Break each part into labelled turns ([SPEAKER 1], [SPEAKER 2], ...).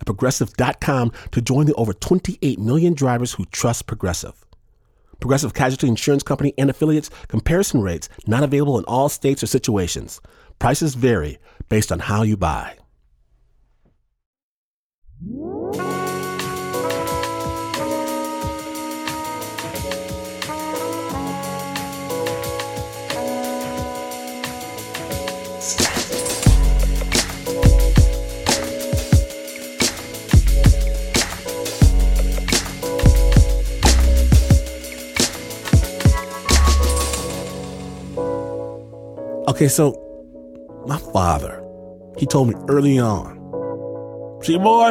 [SPEAKER 1] at progressive.com to join the over 28 million drivers who trust Progressive. Progressive Casualty Insurance Company and affiliates comparison rates not available in all states or situations. Prices vary based on how you buy. Okay, so my father, he told me early on, see, boy,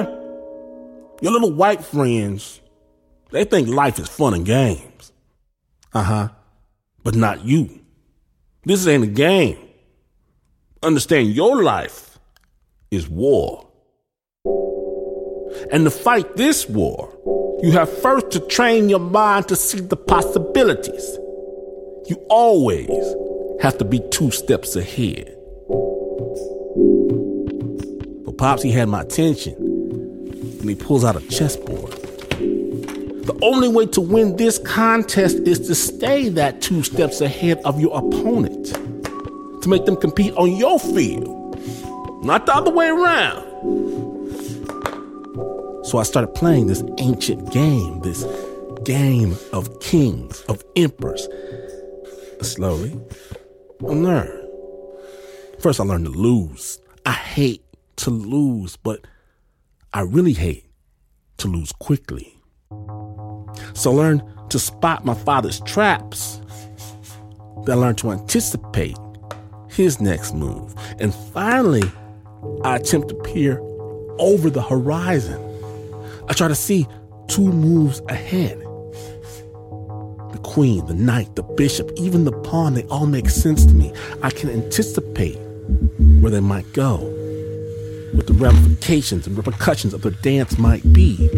[SPEAKER 1] your little white friends, they think life is fun and games. Uh huh. But not you. This ain't a game. Understand your life is war. And to fight this war, you have first to train your mind to see the possibilities. You always have to be two steps ahead. But Pops, he had my attention, and he pulls out a chessboard. The only way to win this contest is to stay that two steps ahead of your opponent, to make them compete on your field, not the other way around. So I started playing this ancient game, this game of kings, of emperors. Slowly, I learned. First, I learned to lose. I hate to lose, but I really hate to lose quickly. So I learned to spot my father's traps. Then I learned to anticipate his next move. And finally, I attempt to peer over the horizon. I try to see two moves ahead queen, the knight, the bishop, even the pawn, they all make sense to me. I can anticipate where they might go, what the ramifications and repercussions of their dance might be.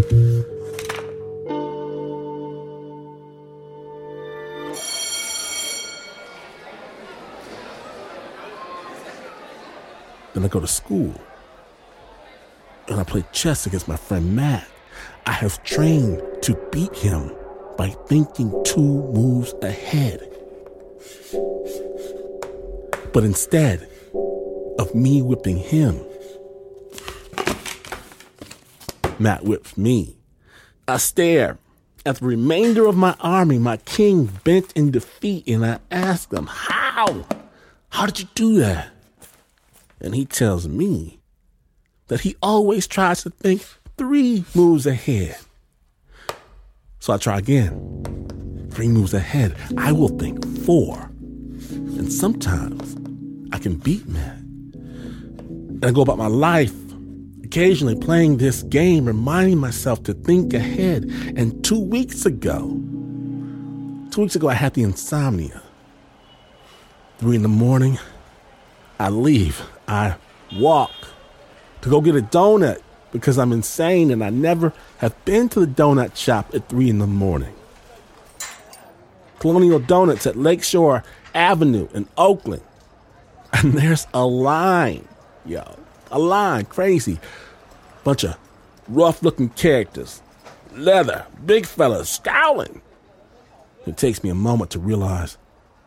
[SPEAKER 1] Then I go to school and I play chess against my friend Matt. I have trained to beat him by thinking two moves ahead. But instead of me whipping him, Matt whips me. I stare at the remainder of my army, my king bent in defeat, and I ask him, How? How did you do that? And he tells me that he always tries to think three moves ahead. So I try again. Three moves ahead, I will think four. And sometimes I can beat men. And I go about my life, occasionally playing this game, reminding myself to think ahead. And two weeks ago, two weeks ago, I had the insomnia. Three in the morning, I leave. I walk to go get a donut because I'm insane and I never have been to the donut shop at 3 in the morning. Colonial Donuts at Lakeshore Avenue in Oakland. And there's a line, yo. A line, crazy. Bunch of rough looking characters. Leather, big fellas, scowling. It takes me a moment to realize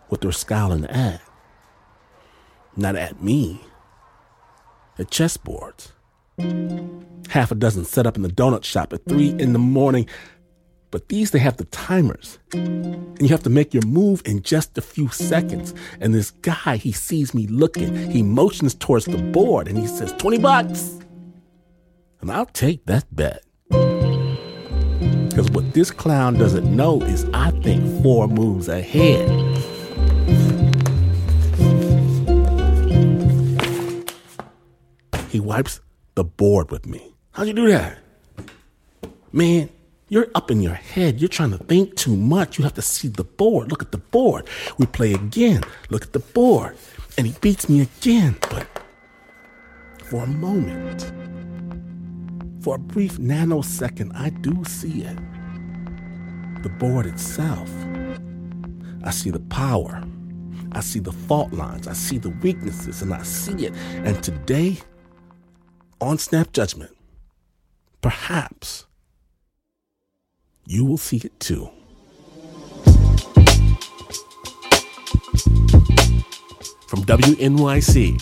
[SPEAKER 1] what they're scowling at. Not at me, at chessboards half a dozen set up in the donut shop at three in the morning. But these, they have the timers. And you have to make your move in just a few seconds. And this guy, he sees me looking. He motions towards the board and he says, 20 bucks. And I'll take that bet. Because what this clown doesn't know is I think four moves ahead. He wipes the board with me How'd you do that? Man, you're up in your head. You're trying to think too much. You have to see the board. Look at the board. We play again. Look at the board. And he beats me again. But for a moment, for a brief nanosecond, I do see it. The board itself. I see the power. I see the fault lines. I see the weaknesses, and I see it. And today, on Snap Judgment, perhaps you will see it too. From WNYC,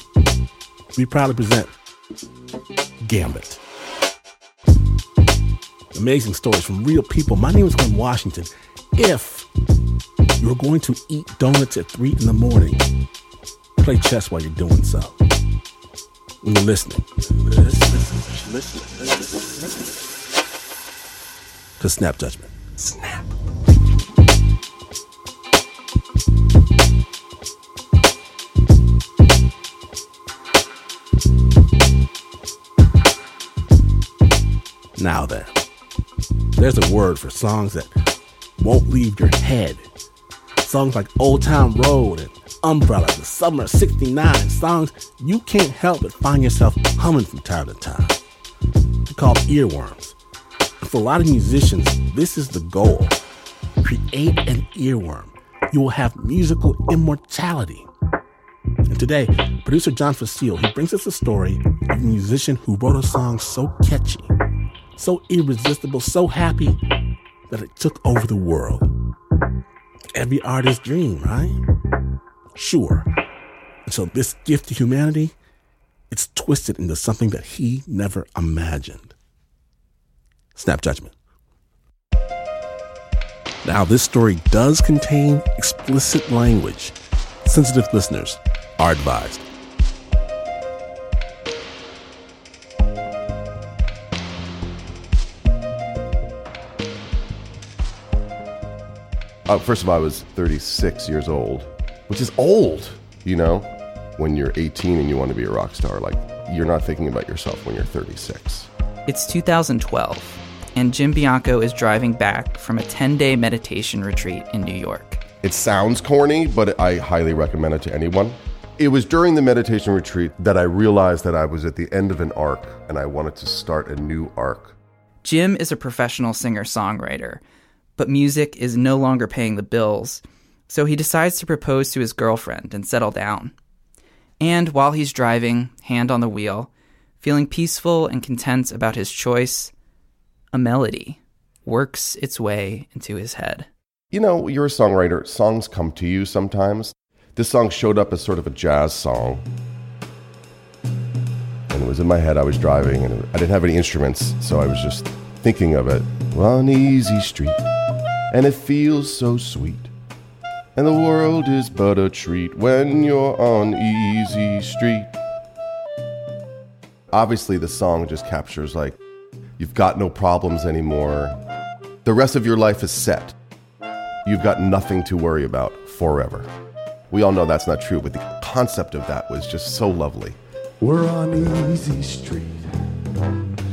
[SPEAKER 1] we proudly present Gambit. Amazing stories from real people. My name is Glynn Washington. If you're going to eat donuts at 3 in the morning, play chess while you're doing so. When you're listening. Listen, listen, listen, listen to Snap Judgment. Snap. Now then, there's a word for songs that won't leave your head. Songs like Old Town Road and Umbrella, The Summer 69, songs you can't help but find yourself humming from time to time. They're called earworms. For a lot of musicians, this is the goal. Create an earworm. You will have musical immortality. And today, producer John Fecile, he brings us a story of a musician who wrote a song so catchy, so irresistible, so happy that it took over the world. Every artist's dream, right? Sure. And so this gift to humanity, it's twisted into something that he never imagined. Snap judgment. Now, this story does contain explicit language. Sensitive listeners are advised.
[SPEAKER 2] Uh, first of all, I was 36 years old, which is old, you know, when you're 18 and you want to be a rock star. Like, you're not thinking about yourself when you're 36.
[SPEAKER 3] It's 2012, and Jim Bianco is driving back from a 10 day meditation retreat in New York.
[SPEAKER 2] It sounds corny, but I highly recommend it to anyone. It was during the meditation retreat that I realized that I was at the end of an arc and I wanted to start a new arc.
[SPEAKER 3] Jim is a professional singer songwriter, but music is no longer paying the bills, so he decides to propose to his girlfriend and settle down. And while he's driving, hand on the wheel, feeling peaceful and content about his choice, a melody works its way into his head.
[SPEAKER 2] You know, you're a songwriter, songs come to you sometimes. This song showed up as sort of a jazz song. And it was in my head, I was driving, and I didn't have any instruments, so I was just thinking of it. On easy street, and it feels so sweet. And the world is but a treat when you're on easy street. Obviously, the song just captures like, you've got no problems anymore. The rest of your life is set. You've got nothing to worry about forever. We all know that's not true, but the concept of that was just so lovely.
[SPEAKER 4] We're on easy street.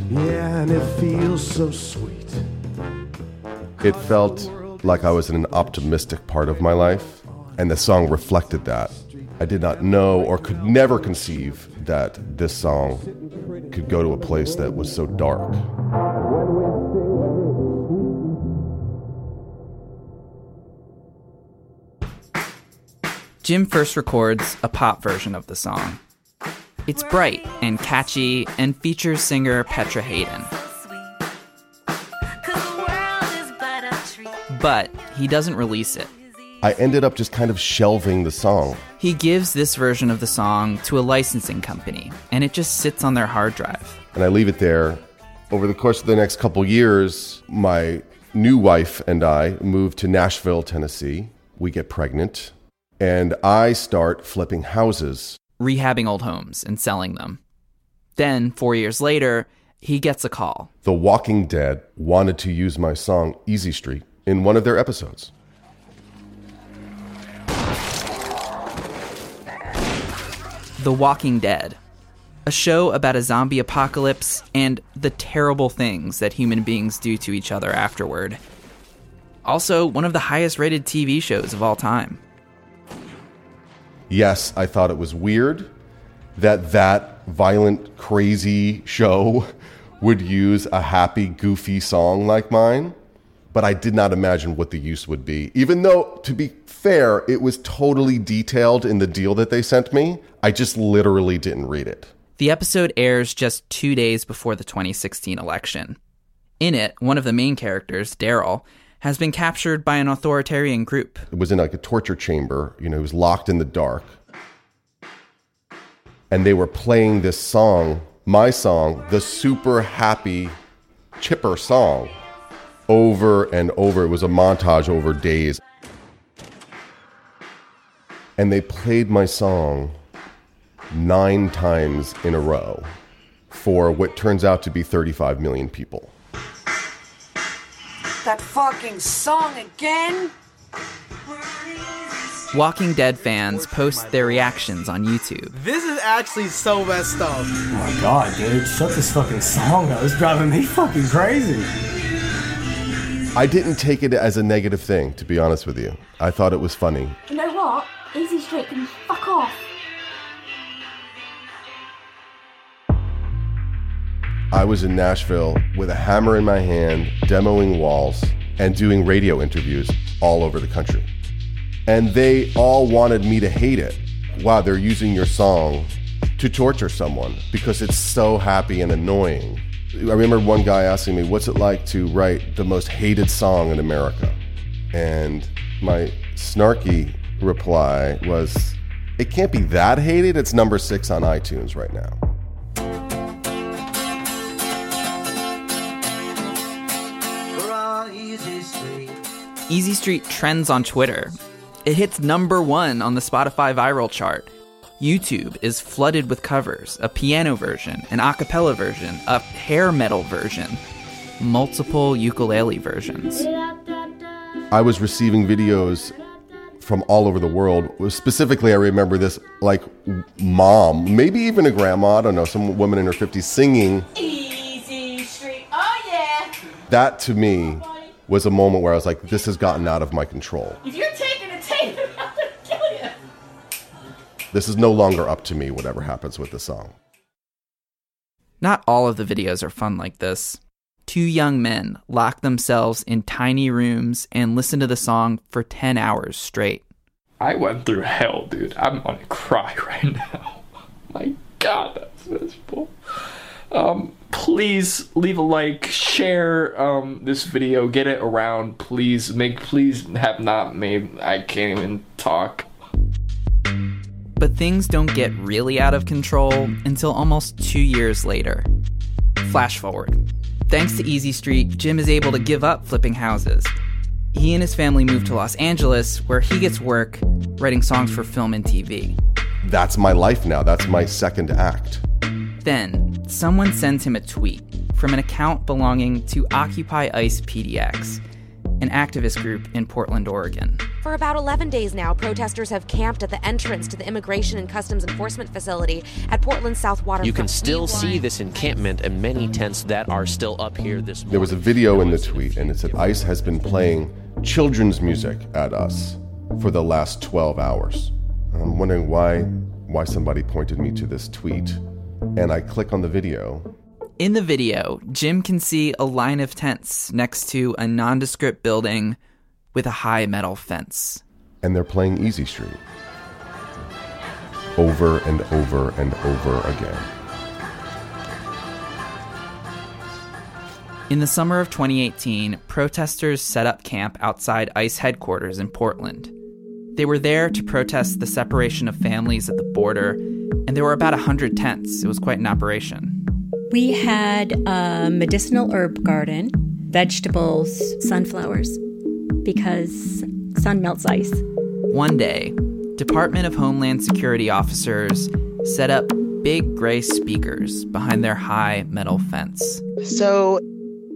[SPEAKER 4] Yeah, and it feels so sweet.
[SPEAKER 2] It felt like I was in an optimistic part of my life, and the song reflected that. I did not know or could never conceive that this song could go to a place that was so dark.
[SPEAKER 3] Jim first records a pop version of the song. It's bright and catchy and features singer Petra Haden. But he doesn't release it.
[SPEAKER 2] I ended up just kind of shelving the song.
[SPEAKER 3] He gives this version of the song to a licensing company, and it just sits on their hard drive.
[SPEAKER 2] And I leave it there. Over the course of the next couple years, my new wife and I move to Nashville, Tennessee. We get pregnant, and I start flipping houses.
[SPEAKER 3] rehabbing old homes and selling them. Then, four years later, he gets a call.
[SPEAKER 2] The Walking Dead wanted to use my song Easy Street in one of their episodes.
[SPEAKER 3] The Walking Dead. a show about a zombie apocalypse and the terrible things that human beings do to each other afterward. Also, one of the highest rated TV shows of all time.
[SPEAKER 2] Yes, I thought it was weird that that violent, crazy show would use a happy, goofy song like mine, but I did not imagine what the use would be. Even though, to be fair, it was totally detailed in the deal that they sent me, I just literally didn't read it.
[SPEAKER 3] The episode airs just two days before the 2016 election. In it, one of the main characters, Daryl, has been captured by an authoritarian group.
[SPEAKER 2] It was in like a torture chamber, you know, he was locked in the dark. And they were playing this song, my song, the super happy, chipper song, over and over. It was a montage over days. And they played my song nine times in a row for what turns out to be 35 million people.
[SPEAKER 5] That fucking song again?
[SPEAKER 3] Walking Dead fans post their reactions on YouTube.
[SPEAKER 6] This is actually so messed up.
[SPEAKER 7] Oh my god, dude, shut this fucking song up. It's driving me fucking crazy.
[SPEAKER 2] I didn't take it as a negative thing, to be honest with you. I thought it was funny.
[SPEAKER 8] You know what? Easy Street can fuck off.
[SPEAKER 2] I was in Nashville with a hammer in my hand, demoing walls, and doing radio interviews all over the country. And they all wanted me to hate it. Wow, they're using your song to torture someone because it's so happy and annoying. I remember one guy asking me, What's it like to write the most hated song in America? And my snarky reply was, It can't be that hated. It's number six on iTunes right now.
[SPEAKER 5] Easy Street
[SPEAKER 3] trends on Twitter. It hits number one on the Spotify viral chart. YouTube is flooded with covers a piano version, an a cappella version, a hair metal version, multiple ukulele versions.
[SPEAKER 2] I was receiving videos from all over the world. Specifically, I remember this like mom, maybe even a grandma, I don't know, some woman in her 50s singing.
[SPEAKER 8] Easy Street. Oh yeah.
[SPEAKER 2] That to me was a moment where I was like, this has gotten out of my control.
[SPEAKER 8] If you're
[SPEAKER 2] This is no longer up to me, whatever happens with the song.
[SPEAKER 3] Not all of the videos are fun like this. Two young men lock themselves in tiny rooms and listen to the song for 10 hours straight.
[SPEAKER 9] I went through hell, dude. I'm gonna cry right now. My God, that's miserable. Um, please leave a like, share um this video, get it around. Please make, please have not made. I can't even talk.
[SPEAKER 3] But things don't get really out of control until almost two years later. Flash forward. Thanks to Easy Street, Jim is able to give up flipping houses. He and his family move to Los Angeles, where he gets work writing songs for film and TV.
[SPEAKER 2] That's my life now. That's my second act.
[SPEAKER 3] Then, someone sends him a tweet from an account belonging to Occupy ICE PDX, an activist group in Portland, Oregon.
[SPEAKER 10] For about 11 days now, protesters have camped at the entrance to the Immigration and Customs Enforcement facility at Portland's South Waterfront.
[SPEAKER 11] You can still see this encampment and many tents that are still up here this morning.
[SPEAKER 2] There was a video in the tweet, and it said ICE has been playing children's music at us for the last 12 hours. I'm wondering why why somebody pointed me to this tweet. And I click on the video,
[SPEAKER 3] In the video, Jim can see a line of tents next to a nondescript building with a high metal fence.
[SPEAKER 2] and they're playing Easy Street over and over and over again.
[SPEAKER 3] In the summer of 2018, protesters set up camp outside ICE headquarters in Portland. They were there to protest the separation of families at the border, and there were about 100 tents. It was quite an operation.
[SPEAKER 12] We had a medicinal herb garden, vegetables, sunflowers, because sun melts ice.
[SPEAKER 3] One day, Department of Homeland Security officers set up big gray speakers behind their high metal fence.
[SPEAKER 13] So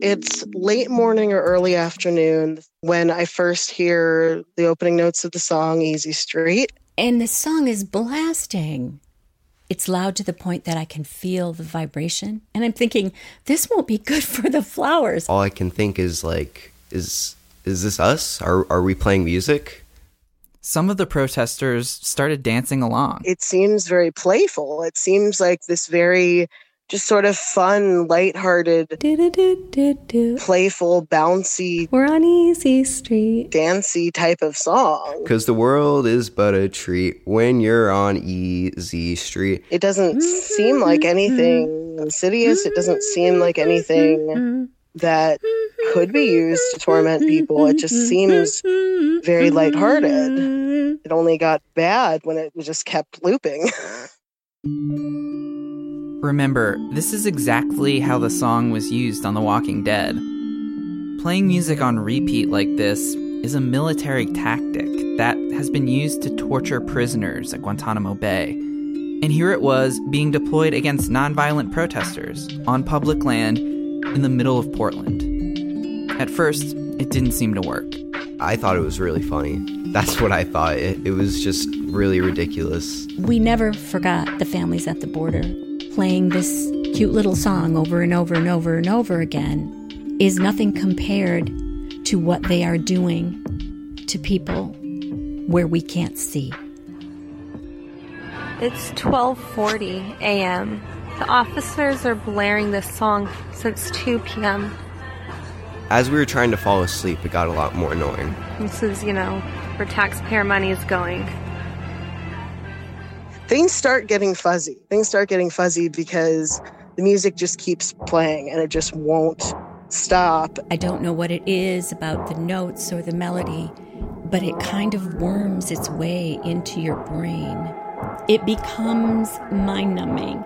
[SPEAKER 13] it's late morning or early afternoon when I first hear the opening notes of the song Easy Street.
[SPEAKER 12] And the song is blasting. It's loud to the point that I can feel the vibration. And I'm thinking, this won't be good for the flowers.
[SPEAKER 14] All I can think is like, is is this us? Are are we playing music?
[SPEAKER 3] Some of the protesters started dancing along.
[SPEAKER 13] It seems very playful. It seems like this very just sort of fun, lighthearted, playful, bouncy.
[SPEAKER 12] We're on Easy Street.
[SPEAKER 13] Dancey type of song.
[SPEAKER 14] Because the world is but a treat when you're on Easy Street.
[SPEAKER 13] It doesn't seem like anything insidious. It doesn't seem like anything that could be used to torment people. It just seems very lighthearted. It only got bad when it just kept looping.
[SPEAKER 3] Remember, this is exactly how the song was used on The Walking Dead. Playing music on repeat like this is a military tactic that has been used to torture prisoners at Guantanamo Bay. And here it was being deployed against nonviolent protesters on public land in the middle of Portland. At first, it didn't seem to work.
[SPEAKER 14] I thought it was really funny. That's what I thought. It, it was just really ridiculous.
[SPEAKER 12] We never forgot the families at the border. Playing this cute little song over and over and over and over again is nothing compared to what they are doing to people where we can't see.
[SPEAKER 15] It's 12:40 a.m. The officers are blaring this song since 2 p.m.
[SPEAKER 14] As we were trying to fall asleep, it got a lot more annoying.
[SPEAKER 15] This is, you know, where taxpayer money is going.
[SPEAKER 13] Things start getting fuzzy. Things start getting fuzzy because the music just keeps playing and it just won't stop.
[SPEAKER 12] I don't know what it is about the notes or the melody, but it kind of worms its way into your brain. It becomes mind numbing.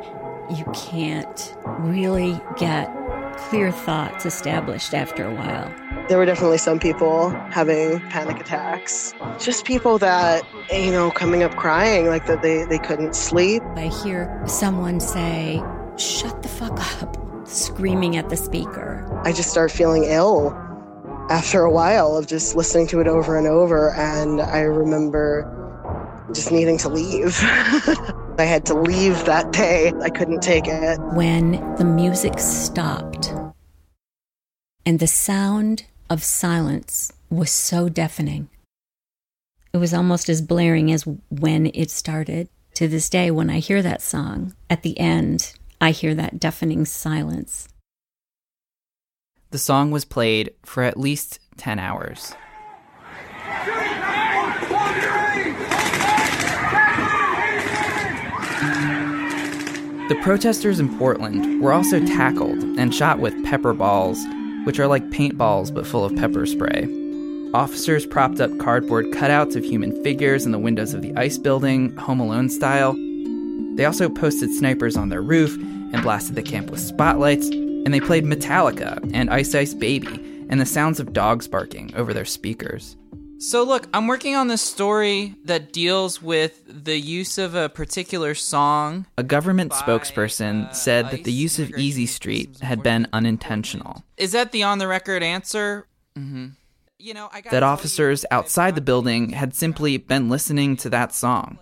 [SPEAKER 12] You can't really get clear thoughts established after a while.
[SPEAKER 13] There were definitely some people having panic attacks. Just people that, you know, coming up crying like that they, they couldn't sleep.
[SPEAKER 12] I hear someone say, Shut the fuck up, screaming at the speaker.
[SPEAKER 13] I just start feeling ill after a while of just listening to it over and over. And I remember just needing to leave. I had to leave that day. I couldn't take it.
[SPEAKER 12] When the music stopped and the sound of silence was so deafening, it was almost as blaring as when it started. To this day, when I hear that song, at the end, I hear that deafening silence.
[SPEAKER 3] The song was played for at least 10 hours. The protesters in Portland were also tackled and shot with pepper balls, which are like paintballs but full of pepper spray. Officers propped up cardboard cutouts of human figures in the windows of the ice building, Home Alone style. They also posted snipers on their roof and blasted the camp with spotlights, and they played Metallica and Ice Ice Baby and the sounds of dogs barking over their speakers. So, look, I'm working on this story that deals with the use of a particular song. A government spokesperson said that the use of Easy Street had been unintentional. Is that the on the record answer? Mm-hmm. You know, that officers outside the building had simply been listening to that song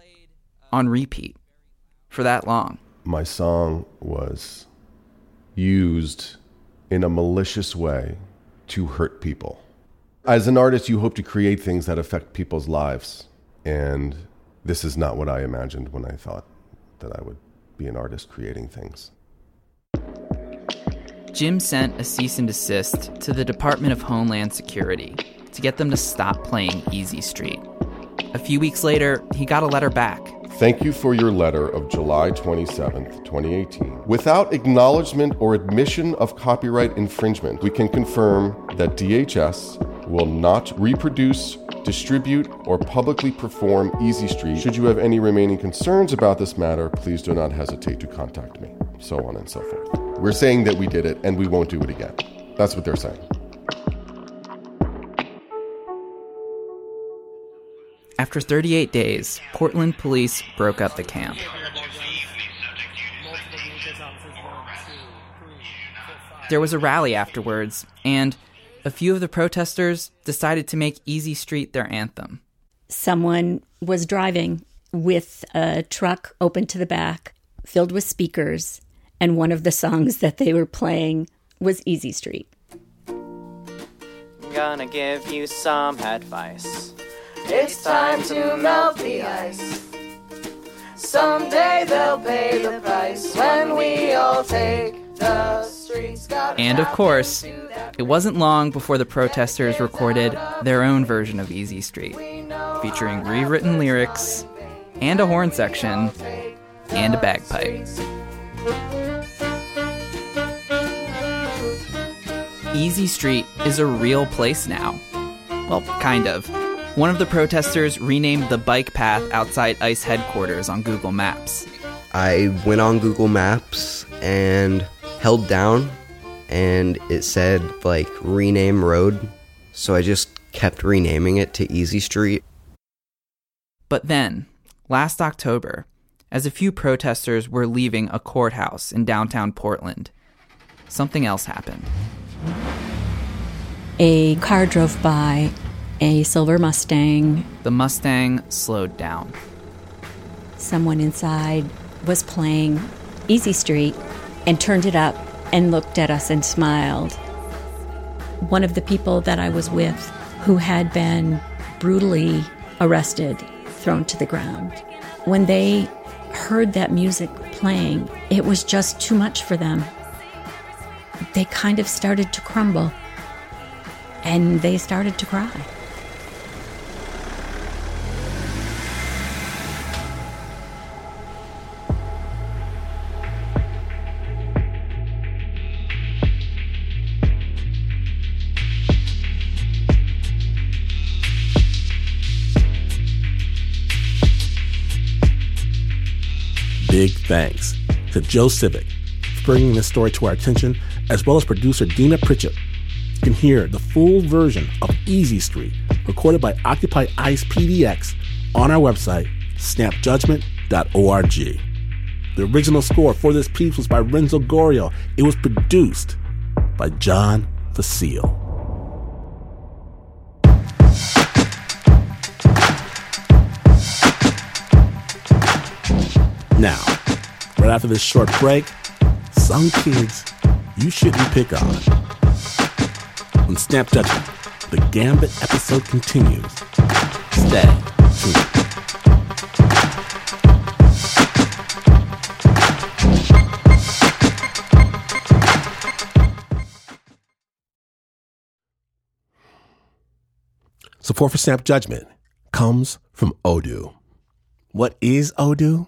[SPEAKER 3] on repeat for that long.
[SPEAKER 2] My song was used in a malicious way to hurt people. As an artist, you hope to create things that affect people's lives. And this is not what I imagined when I thought that I would be an artist creating things.
[SPEAKER 3] Jim sent a cease and desist to the Department of Homeland Security to get them to stop playing Easy Street. A few weeks later, he got a letter back.
[SPEAKER 2] Thank you for your letter of July 27th, 2018. Without acknowledgement or admission of copyright infringement, we can confirm that DHS will not reproduce, distribute, or publicly perform Easy Street. Should you have any remaining concerns about this matter, please do not hesitate to contact me. So on and so forth. We're saying that we did it and we won't do it again. That's what they're saying.
[SPEAKER 3] After 38 days, Portland police broke up the camp. There was a rally afterwards, and a few of the protesters decided to make Easy Street their anthem.
[SPEAKER 12] Someone was driving with a truck open to the back, filled with speakers, and one of the songs that they were playing was Easy Street.
[SPEAKER 16] I'm Gonna give you some advice.
[SPEAKER 5] It's time to melt the ice. Someday they'll pay the price when we all take the streets. Got
[SPEAKER 3] And of course, it wasn't long before the protesters recorded their own version of Easy Street, featuring rewritten lyrics and a horn section and a bagpipe. Easy Street is a real place now. Well, kind of. One of the protesters renamed the bike path outside ICE headquarters on Google Maps.
[SPEAKER 14] I went on Google Maps and held down, and it said, like, rename road. So I just kept renaming it to Easy Street.
[SPEAKER 3] But then, last October, as a few protesters were leaving a courthouse in downtown Portland, something else happened.
[SPEAKER 12] A car drove by, a silver Mustang.
[SPEAKER 3] The Mustang slowed down.
[SPEAKER 12] Someone inside was playing Easy Street and turned it up and looked at us and smiled. One of the people that I was with who had been brutally arrested, thrown to the ground. When they heard that music playing, it was just too much for them. They kind of started to crumble and they started to cry.
[SPEAKER 1] Thanks to Joe Sivick for bringing this story to our attention, as well as producer Deena Prichep. You can hear the full version of Easy Street, recorded by Occupy Ice PDX, on our website, snapjudgment.org. The original score for this piece was by Renzo Gorrio. It was produced by John Fecile. Now, after this short break, some kids you shouldn't pick on. On Snap Judgment, the Gambit episode continues. Stay tuned. Support for Snap Judgment comes from Odoo. What is Odoo?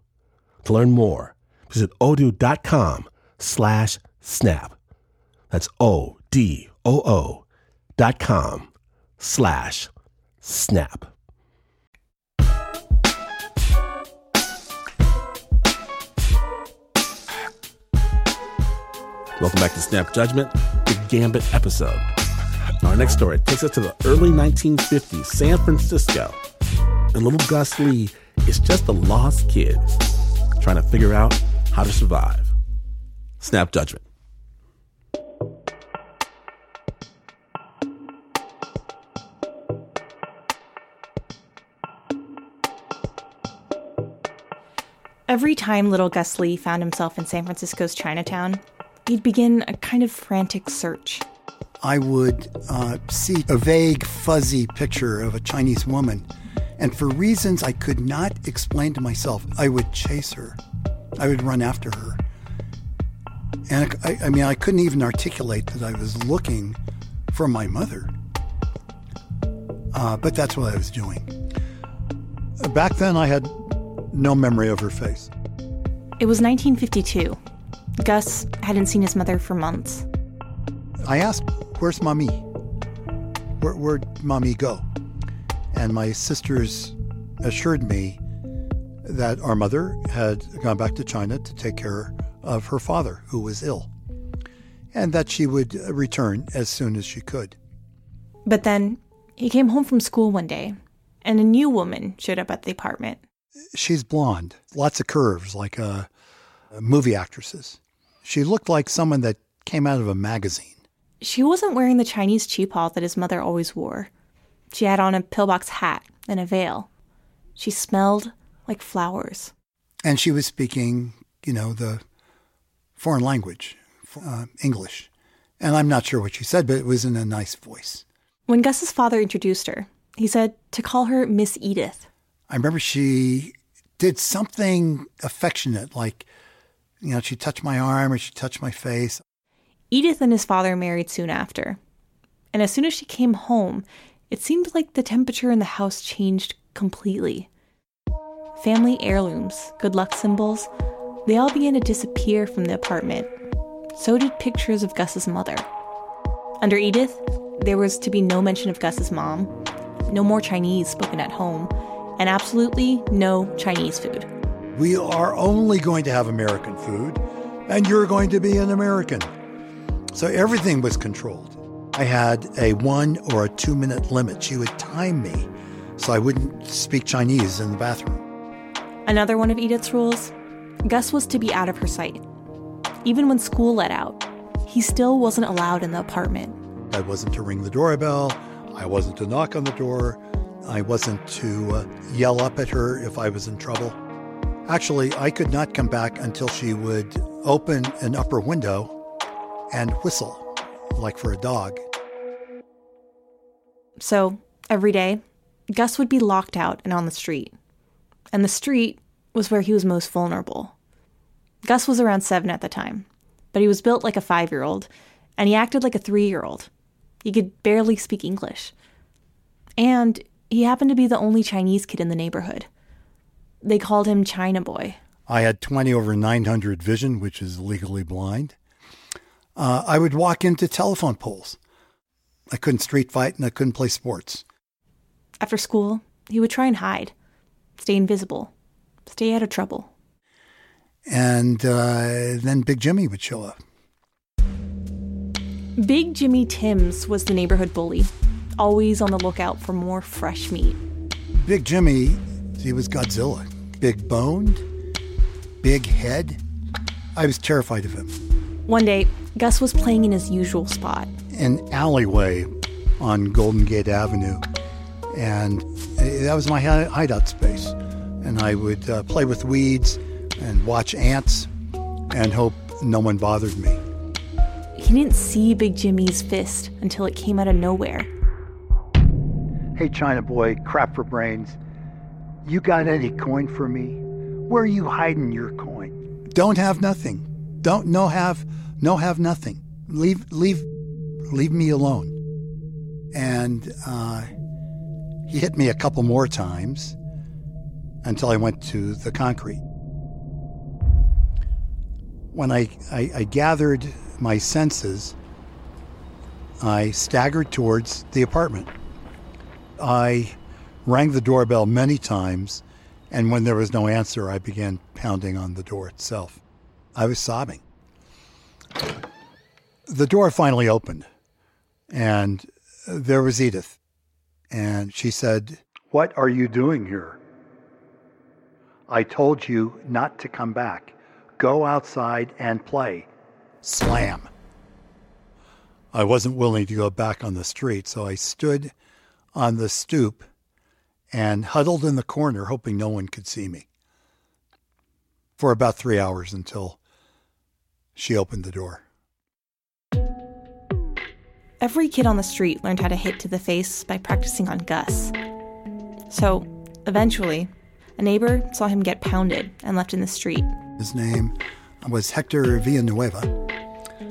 [SPEAKER 1] To learn more, visit odoo.com slash snap. That's O-D-O-O dot com slash snap. Welcome back to Snap Judgment, the Gambit episode. Our next story takes us to the early 1950s, San Francisco. And little Gus Lee is just a lost kid trying to figure out how to survive. Snap Judgment.
[SPEAKER 17] Every time little Gus Lee found himself in San Francisco's Chinatown, he'd begin a kind of frantic search.
[SPEAKER 18] I would uh, see a vague, fuzzy picture of a Chinese woman, and for reasons I could not explain to myself, I would chase her. I would run after her. And I, I mean, I couldn't even articulate that I was looking for my mother. Uh, but that's what I was doing. Back then, I had no memory of her face.
[SPEAKER 17] It was 1952. Gus hadn't seen his mother for months.
[SPEAKER 18] I asked, Where's mommy? Where, where'd mommy go? And my sisters assured me that our mother had gone back to China to take care of her father, who was ill, and that she would return as soon as she could.
[SPEAKER 17] But then he came home from school one day, and a new woman showed up at the apartment.
[SPEAKER 18] She's blonde, lots of curves, like uh, movie actresses. She looked like someone that came out of a magazine.
[SPEAKER 17] She wasn't wearing the Chinese qipao that his mother always wore. She had on a pillbox hat and a veil. She smelled like flowers.
[SPEAKER 18] And she was speaking, you know, the foreign language, uh, English. And I'm not sure what she said, but it was in a nice voice.
[SPEAKER 17] When Gus's father introduced her, he said to call her Miss Edith.
[SPEAKER 18] I remember she did something affectionate, like, you know, she touched my arm or she touched my face.
[SPEAKER 17] Edith and his father married soon after. And as soon as she came home, it seemed like the temperature in the house changed completely. Family heirlooms, good luck symbols, they all began to disappear from the apartment. So did pictures of Gus's mother. Under Edith, there was to be no mention of Gus's mom, no more Chinese spoken at home, and absolutely no Chinese food.
[SPEAKER 18] We are only going to have American food, and you're going to be an American. So everything was controlled. I had a one or a two minute limit. She would time me so I wouldn't speak Chinese in the bathroom.
[SPEAKER 17] Another one of Edith's rules Gus was to be out of her sight. Even when school let out, he still wasn't allowed in the apartment.
[SPEAKER 18] I wasn't to ring the doorbell. I wasn't to knock on the door. I wasn't to uh, yell up at her if I was in trouble. Actually, I could not come back until she would open an upper window and whistle, like for a dog.
[SPEAKER 17] So, every day, Gus would be locked out and on the street. And the street was where he was most vulnerable. Gus was around seven at the time, but he was built like a five year old, and he acted like a three year old. He could barely speak English. And he happened to be the only Chinese kid in the neighborhood. They called him China Boy.
[SPEAKER 18] I had 20 over 900 vision, which is legally blind. Uh, I would walk into telephone poles. I couldn't street fight and I couldn't play sports.
[SPEAKER 17] After school, he would try and hide, stay invisible, stay out of trouble.
[SPEAKER 18] And uh, then Big Jimmy would show up.
[SPEAKER 17] Big Jimmy Timms was the neighborhood bully, always on the lookout for more fresh meat.
[SPEAKER 18] Big Jimmy, he was Godzilla. Big boned, big head. I was terrified of him.
[SPEAKER 17] One day, Gus was playing in his usual spot
[SPEAKER 18] an alleyway on Golden Gate Avenue. And that was my hideout space. And I would uh, play with weeds and watch ants and hope no one bothered me.
[SPEAKER 17] He didn't see Big Jimmy's fist until it came out of nowhere.
[SPEAKER 18] Hey, China boy, crap for brains. You got any coin for me? Where are you hiding your coin? Don't have nothing. Don't no have no have nothing. Leave leave leave me alone. And uh, he hit me a couple more times until I went to the concrete. When I, I, I gathered my senses, I staggered towards the apartment. I rang the doorbell many times, and when there was no answer, I began pounding on the door itself. I was sobbing. The door finally opened, and there was Edith. And she said, What are you doing here? I told you not to come back. Go outside and play. Slam. I wasn't willing to go back on the street, so I stood on the stoop and huddled in the corner, hoping no one could see me for about three hours until she opened the door.
[SPEAKER 17] Every kid on the street learned how to hit to the face by practicing on Gus. So, eventually, a neighbor saw him get pounded and left in the street.
[SPEAKER 18] His name was Hector Villanueva.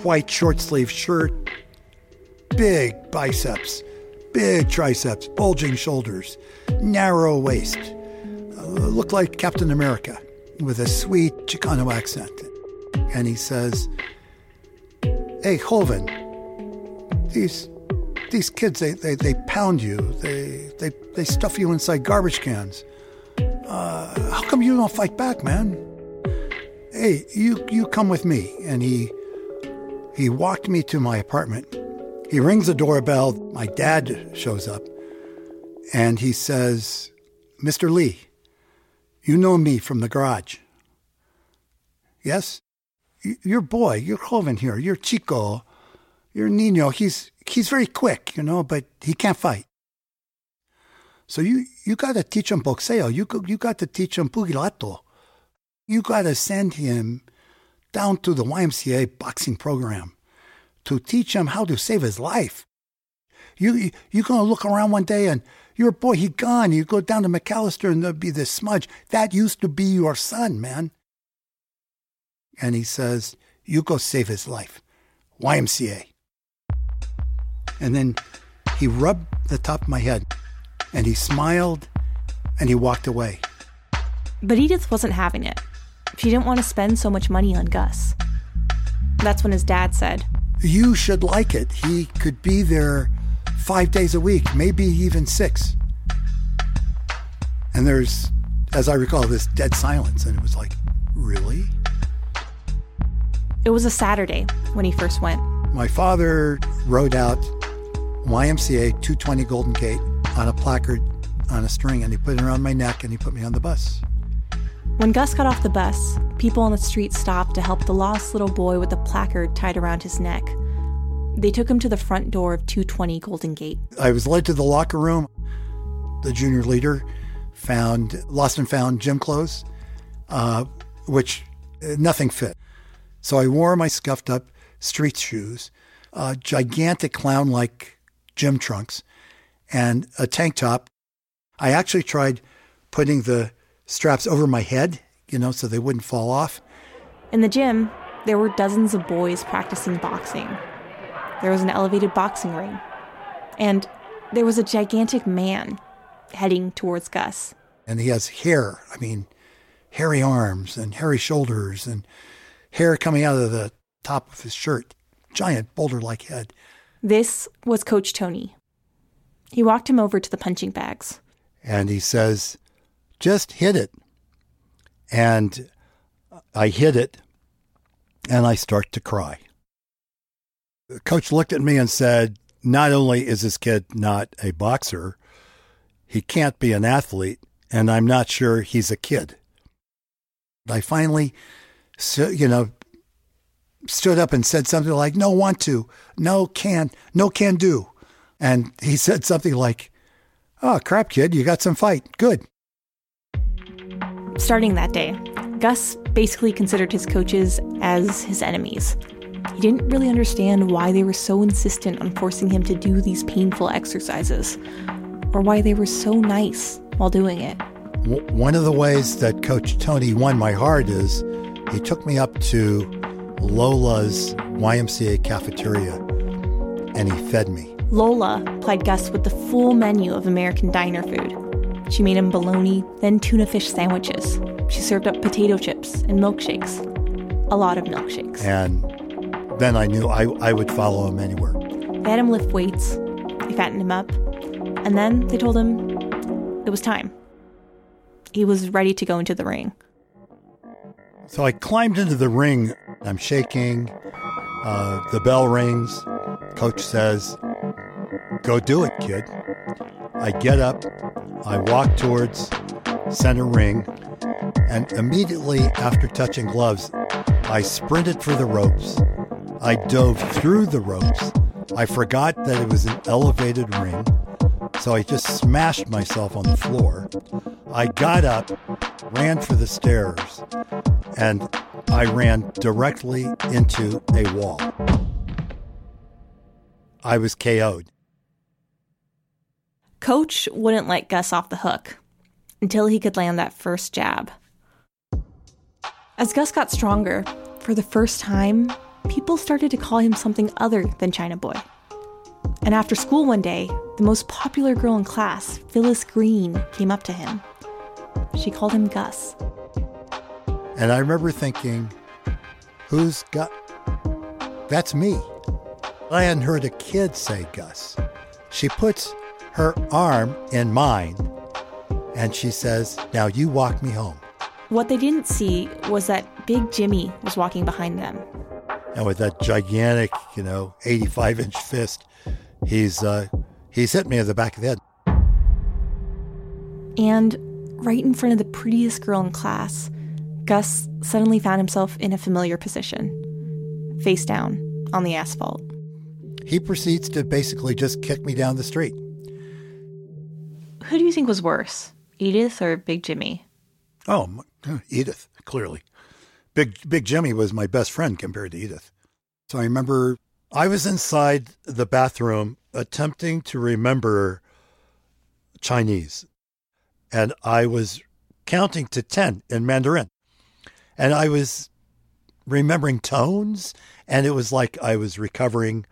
[SPEAKER 18] White short sleeve shirt, big biceps, big triceps, bulging shoulders, narrow waist. Uh, looked like Captain America with a sweet Chicano accent. And he says, Hey, Joven, these these kids they, they, they pound you they, they they stuff you inside garbage cans uh, how come you don't fight back, man? Hey, you you come with me. And he he walked me to my apartment. He rings the doorbell. My dad shows up, and he says, "Mr. Lee, you know me from the garage." Yes, your boy, your joven here, your chico, your niño. He's he's very quick, you know, but he can't fight. So you you got to teach him boxeo. You you got to teach him pugilato. You got to send him down to the YMCA boxing program to teach him how to save his life. You you you gonna look around one day and your boy he gone. You go down to McAllister and there'll be this smudge that used to be your son, man. And he says, "You go save his life." YMCA. And then he rubbed the top of my head and he smiled and he walked away.
[SPEAKER 17] But Edith wasn't having it. She didn't want to spend so much money on Gus. That's when his dad said,
[SPEAKER 18] You should like it. He could be there five days a week, maybe even six. And there's, as I recall, this dead silence. And it was like, Really?
[SPEAKER 17] it was a Saturday when he first went.
[SPEAKER 18] My father wrote out YMCA 220 Golden Gate on a placard on a string and he put it around my neck and he put me on the bus.
[SPEAKER 17] When Gus got off the bus, people on the street stopped to help the lost little boy with the placard tied around his neck. They took him to the front door of 220 Golden Gate.
[SPEAKER 18] I was led to the locker room. The junior leader found lost and found gym clothes, uh, which uh, nothing fit. So I wore my scuffed up street shoes, uh, gigantic clown like gym trunks, and a tank top. I actually tried putting the straps over my head, you know, so they wouldn't fall off.
[SPEAKER 17] In the gym, there were dozens of boys practicing boxing. There was an elevated boxing ring. And there was a gigantic man heading towards Gus.
[SPEAKER 18] and he has hair. I mean, hairy arms and hairy shoulders and hair coming out of the top of his shirt. Giant boulder like head.
[SPEAKER 17] This was Coach Tony. He walked him over to the punching bags.
[SPEAKER 18] And he says, just hit it. And I hit it and I start to cry. The coach looked at me and said, Not only is this kid not a boxer, he can't be an athlete, and I'm not sure he's a kid. I finally, you know, stood up and said something like, No, want to, no, can, no, can do. And he said something like, Oh, crap, kid, you got some fight. Good.
[SPEAKER 17] Starting that day, Gus basically considered his coaches as his enemies. He didn't really understand why they were so insistent on forcing him to do these painful exercises, or why they were so nice while doing it.
[SPEAKER 18] One of the ways that Coach Tony won my heart is he took me up to Lola's YMCA cafeteria and he fed me.
[SPEAKER 17] Lola plied Gus with the full menu of American diner food. She made him bologna, then tuna fish sandwiches. She served up potato chips and milkshakes. A lot of milkshakes.
[SPEAKER 18] And then I knew I, I would follow him anywhere.
[SPEAKER 17] They had him lift weights, they fattened him up, and then they told him it was time. He was ready to go into the ring.
[SPEAKER 18] So I climbed into the ring. I'm shaking. Uh, the bell rings. Coach says, Go do it, kid. I get up. I walk towards center ring. And immediately after touching gloves, I sprinted for the ropes. I dove through the ropes. I forgot that it was an elevated ring. So I just smashed myself on the floor. I got up, ran for the stairs, and I ran directly into a wall. I was KO'd.
[SPEAKER 17] Coach wouldn't let Gus off the hook until he could land that first jab. As Gus got stronger, for the first time, people started to call him something other than China Boy. And after school one day, the most popular girl in class, Phyllis Green, came up to him. She called him Gus.
[SPEAKER 18] And I remember thinking, who's got. That's me. I hadn't heard a kid say Gus. She puts her arm in mine And she says, Now you walk me home.
[SPEAKER 17] What they didn't see was that Big Jimmy was walking behind them.
[SPEAKER 18] And with that gigantic, you know, 85 inch fist, he's, uh, he's hit me in the back of the head.
[SPEAKER 17] And right in front of the prettiest girl in class, Gus suddenly found himself in a familiar position, face down on the asphalt.
[SPEAKER 18] He proceeds to basically just kick me down the street.
[SPEAKER 17] Who do you think was worse, Edith or Big Jimmy?
[SPEAKER 18] Oh, uh, Edith, clearly. Big Big Jimmy was my best friend compared to Edith. So I remember I was inside the bathroom attempting to remember Chinese. And I was counting to 10 in Mandarin. And I was remembering tones. And it was like I was recovering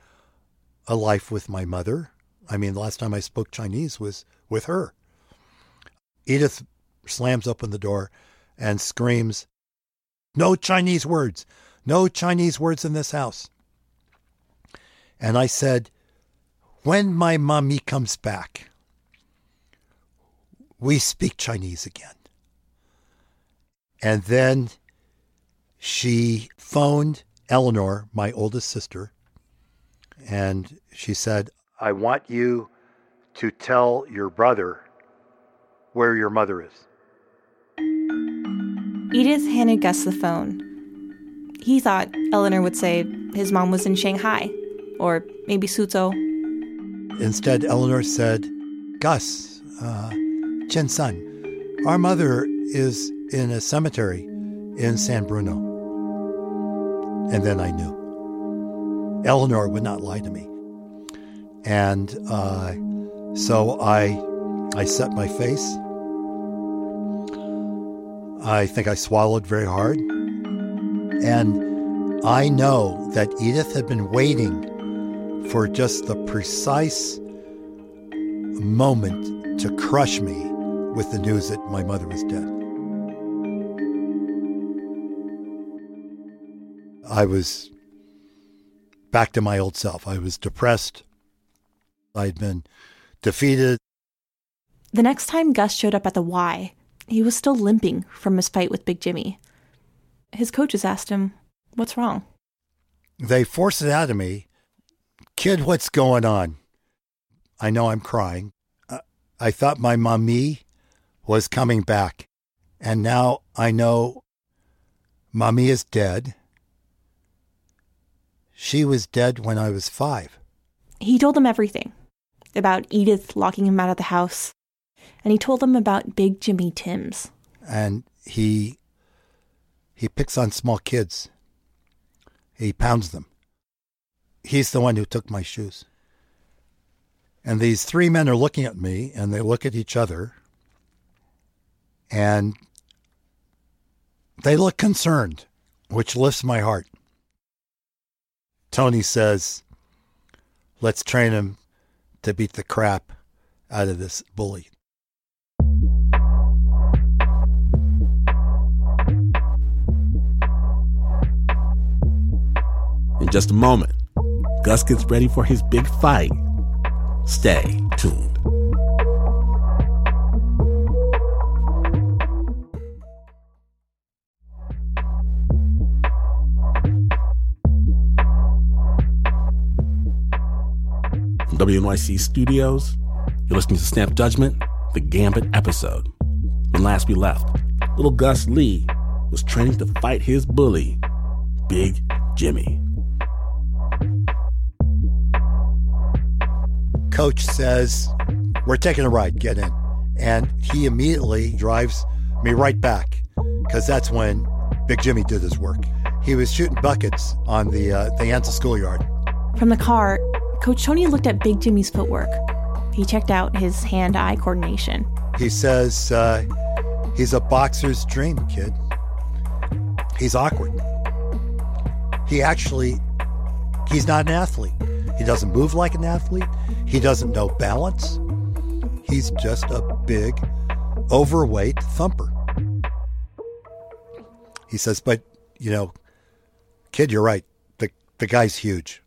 [SPEAKER 18] a life with my mother. I mean, the last time I spoke Chinese was with her. Edith slams open the door and screams, No Chinese words. No Chinese words in this house. And I said, When my mommy comes back, we speak Chinese again. And then she phoned Eleanor, my oldest sister, and she said, I want you to tell your brother where your mother is.
[SPEAKER 17] Edith handed Gus the phone. He thought Eleanor would say his mom was in Shanghai, or maybe Suzhou.
[SPEAKER 18] Instead, Eleanor said, Gus, uh, Chen Sun, our mother is in a cemetery in San Bruno. And then I knew. Eleanor would not lie to me. And uh, so I, I set my face. I think I swallowed very hard. And I know that Edith had been waiting for just the precise moment to crush me with the news that my mother was dead. I was back to my old self. I was depressed. I'd been defeated.
[SPEAKER 17] The next time Gus showed up at the Y, he was still limping from his fight with Big Jimmy. His coaches asked him, What's wrong?
[SPEAKER 18] They forced it out of me. Kid, what's going on? I know I'm crying. Uh, I thought my mommy was coming back. And now I know mommy is dead. She was dead when I was five.
[SPEAKER 17] He told them everything about Edith locking him out of the house, and he told them about Big Jimmy Timms.
[SPEAKER 18] And he he picks on small kids. He pounds them. He's the one who took my shoes. And these three men are looking at me and they look at each other and they look concerned, which lifts my heart. Tony says, Let's train him to beat the crap out of this bully.
[SPEAKER 1] In just a moment, Gus gets ready for his big fight. Stay tuned. WNYC Studios, you're listening to Snap Judgment, the Gambit episode. When last we left, little Gus Lee was training to fight his bully, Big Jimmy.
[SPEAKER 18] Coach says, We're taking a ride, get in. And he immediately drives me right back because that's when Big Jimmy did his work. He was shooting buckets on the, uh, the Anza schoolyard.
[SPEAKER 17] From the car, Coach Tony looked at Big Jimmy's footwork. He checked out his hand eye coordination.
[SPEAKER 18] He says, uh, He's a boxer's dream, kid. He's awkward. He actually, he's not an athlete. He doesn't move like an athlete. He doesn't know balance. He's just a big, overweight thumper. He says, but, you know, kid, you're right. The, the guy's huge.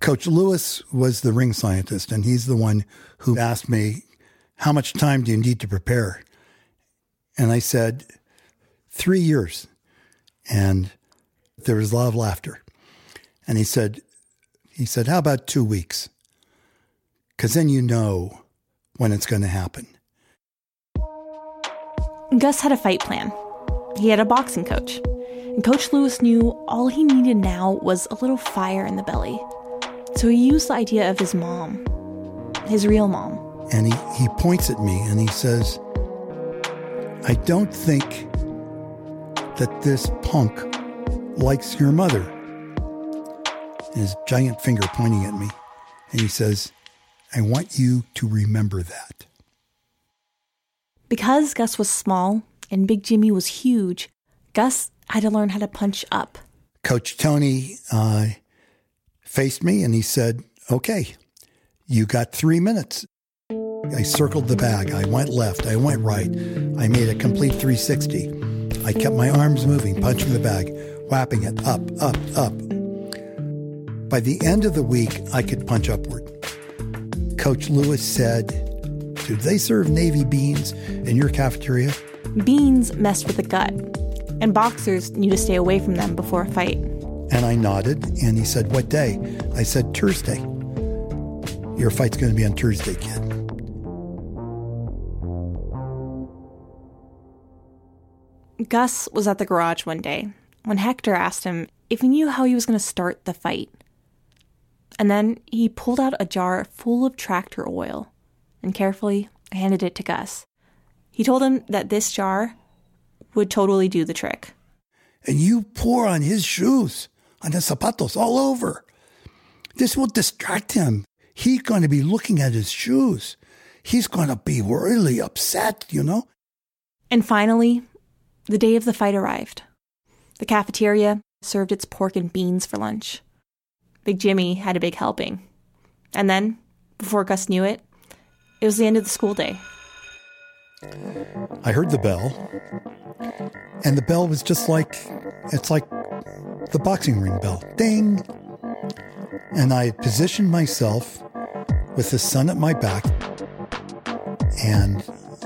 [SPEAKER 18] Coach Lewis was the ring scientist, and he's the one who asked me How much time do you need to prepare? And I said, Three years. And there was a lot of laughter. And he said, he said, How about two weeks? Because then you know when it's going to happen.
[SPEAKER 17] Gus had a fight plan. He had a boxing coach. And Coach Lewis knew all he needed now was a little fire in the belly. So he used the idea of his mom, his real mom.
[SPEAKER 18] And he, he points at me and he says, I don't think that this punk likes your mother. And his giant finger pointing at me. And he says, I want you to remember that.
[SPEAKER 17] Because Gus was small and Big Jimmy was huge, Gus had to learn how to punch up.
[SPEAKER 18] Coach Tony uh, faced me and he said, Okay, you got three minutes. I circled the bag. I went left. I went right. I made a complete 360. I kept my arms moving, punching the bag, whapping it up, up, up. By the end of the week, I could punch upward. Coach Lewis said, Do they serve Navy beans in your cafeteria?
[SPEAKER 17] Beans mess with the gut, and boxers need to stay away from them before a fight.
[SPEAKER 18] And I nodded, and he said, What day? I said, Thursday. Your fight's going to be on Thursday, kid.
[SPEAKER 17] Gus was at the garage one day when Hector asked him if he knew how he was going to start the fight. And then he pulled out a jar full of tractor oil and carefully handed it to Gus. He told him that this jar would totally do the trick.
[SPEAKER 18] And you pour on his shoes, on the zapatos, all over. This will distract him. He's going to be looking at his shoes. He's going to be really upset, you know?
[SPEAKER 17] And finally, the day of the fight arrived. The cafeteria served its pork and beans for lunch. Big Jimmy had a big helping. And then, before Gus knew it, it was the end of the school day.
[SPEAKER 18] I heard the bell, and the bell was just like it's like the boxing ring bell ding. And I positioned myself with the sun at my back, and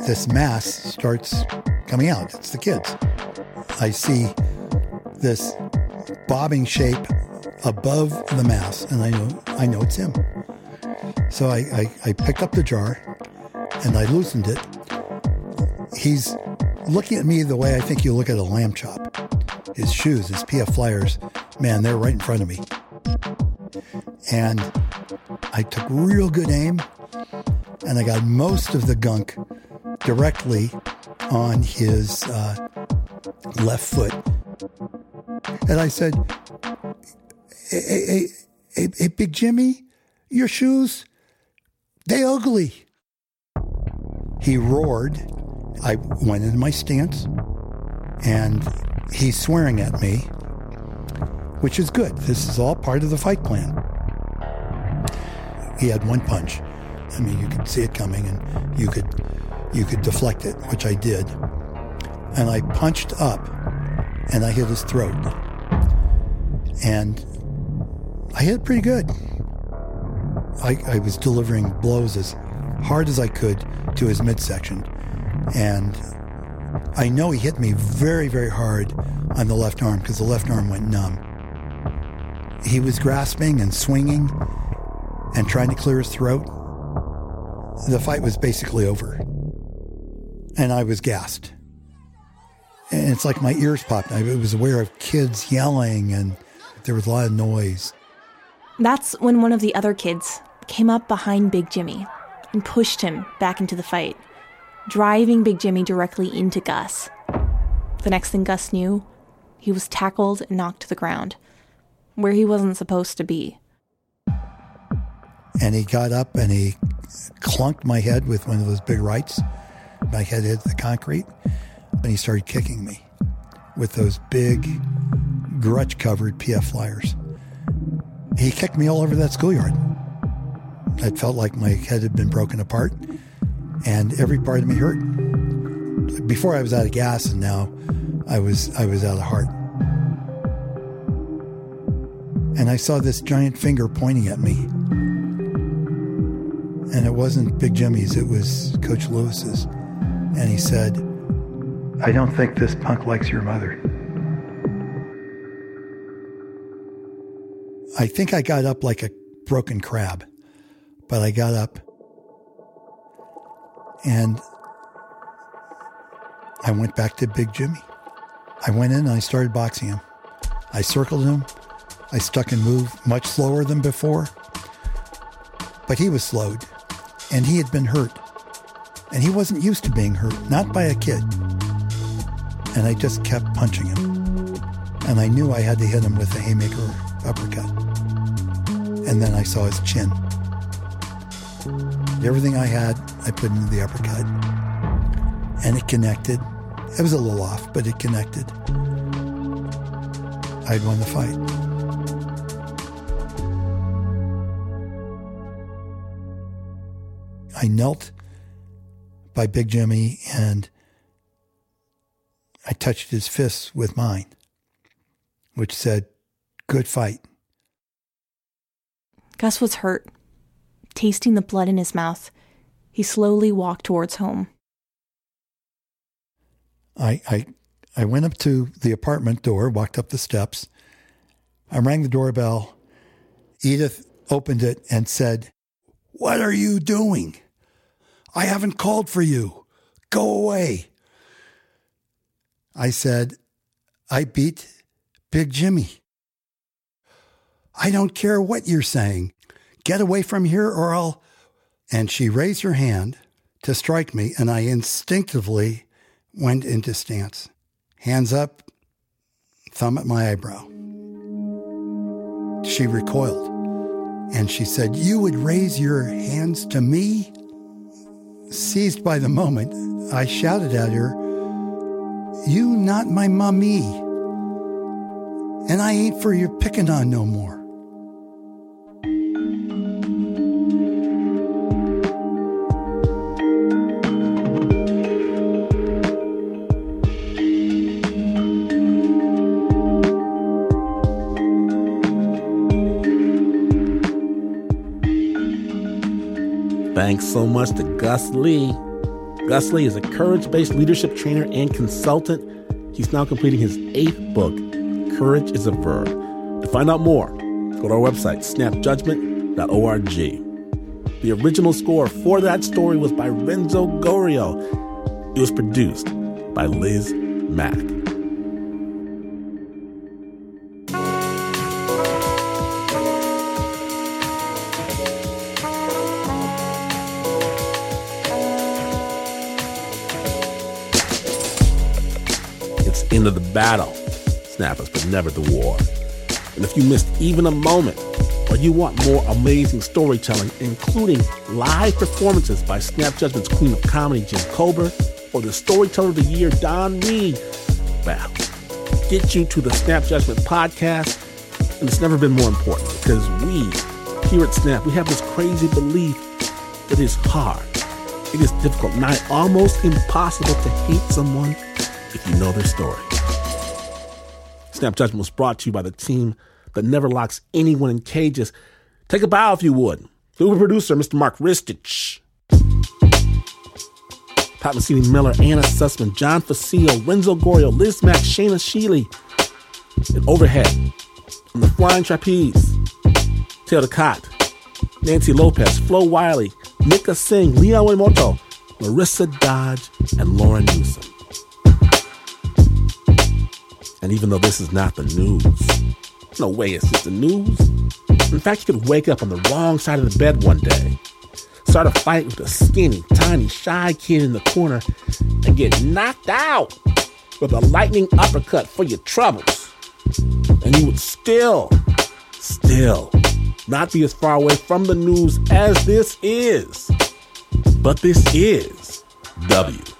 [SPEAKER 18] this mass starts coming out. It's the kids. I see this bobbing shape above the mass, and I know I know it's him. So I, I, I picked up the jar and I loosened it. He's looking at me the way I think you look at a lamb chop. His shoes, his PF Flyers, man, they're right in front of me. And I took real good aim, and I got most of the gunk directly on his uh, left foot. And I said, hey, hey, hey, hey, Big Jimmy, your shoes, they ugly. He roared. I went into my stance, and he's swearing at me, which is good. This is all part of the fight plan. He had one punch. I mean, you could see it coming, and you could you could deflect it, which I did. And I punched up, and I hit his throat, and I hit pretty good. I, I was delivering blows as hard as I could to his midsection. And I know he hit me very, very hard on the left arm because the left arm went numb. He was grasping and swinging and trying to clear his throat. The fight was basically over. And I was gassed. And it's like my ears popped. I was aware of kids yelling and there was a lot of noise.
[SPEAKER 17] That's when one of the other kids came up behind Big Jimmy and pushed him back into the fight, driving Big Jimmy directly into Gus. The next thing Gus knew, he was tackled and knocked to the ground, where he wasn't supposed to be.
[SPEAKER 18] And he got up and he clunked my head with one of those big rights. My head hit the concrete, and he started kicking me with those big, grutch covered PF flyers. He kicked me all over that schoolyard. It felt like my head had been broken apart, and every part of me hurt. Before I was out of gas, and now I was I was out of heart. And I saw this giant finger pointing at me. And it wasn't Big Jimmy's, it was Coach Lewis's. And he said, I don't think this punk likes your mother. I think I got up like a broken crab, but I got up and I went back to Big Jimmy. I went in and I started boxing him. I circled him. I stuck and moved much slower than before. But he was slowed and he had been hurt. And he wasn't used to being hurt, not by a kid. And I just kept punching him. And I knew I had to hit him with a haymaker uppercut. And then I saw his chin. Everything I had, I put into the uppercut. And it connected. It was a little off, but it connected. I'd won the fight. I knelt by Big Jimmy and I touched his fists with mine, which said, Good fight.
[SPEAKER 17] Gus was hurt. Tasting the blood in his mouth, he slowly walked towards home.
[SPEAKER 18] I, I, I went up to the apartment door, walked up the steps. I rang the doorbell. Edith opened it and said, What are you doing? I haven't called for you. Go away. I said, I beat Big Jimmy. I don't care what you're saying. Get away from here or I'll. And she raised her hand to strike me, and I instinctively went into stance. Hands up, thumb at my eyebrow. She recoiled and she said, You would raise your hands to me? Seized by the moment, I shouted at her, You not my mummy. And I ain't for your picking on no more.
[SPEAKER 1] Thanks so much to Gus Lee. Gus Lee is a courage based leadership trainer and consultant. He's now completing his eighth book, Courage is a Verb. To find out more, go to our website, snapjudgment.org. The original score for that story was by Renzo Gorrio. It was produced by Liz Mak. Battle, snappers, but never the war. And if you missed even a moment, or you want more amazing storytelling, including live performances by Snap Judgment's Queen of Comedy, Jim Colbert, or the Storyteller of the Year, Don Reed, well, get you to the Snap Judgment podcast. And it's never been more important because we, here at Snap, we have this crazy belief that it's hard, it is difficult, nigh almost impossible to hate someone if you know their story. Snap Judgment was brought to you by the team that never locks anyone in cages. Take a bow if you would. Super producer, Mr. Mark Ristich. Pat Mesiti-Miller, Anna Sussman, John Fecile, Renzo Gorrio, Liz Mak, Shaina Shealy. And overhead, on the flying trapeze, Taylor Cott, Nancy Lopez, Flo Wiley, Mika Singh, Leon Wimoto, Marissa Dodge, and Lauren Newsom. And even though this is not the news, no way it's just the news. In fact, you could wake up on the wrong side of the bed one day, start a fight with a skinny, tiny, shy kid in the corner, and get knocked out with a lightning uppercut for your troubles. And you would still, still not be as far away from the news as this is. But this is WNYC.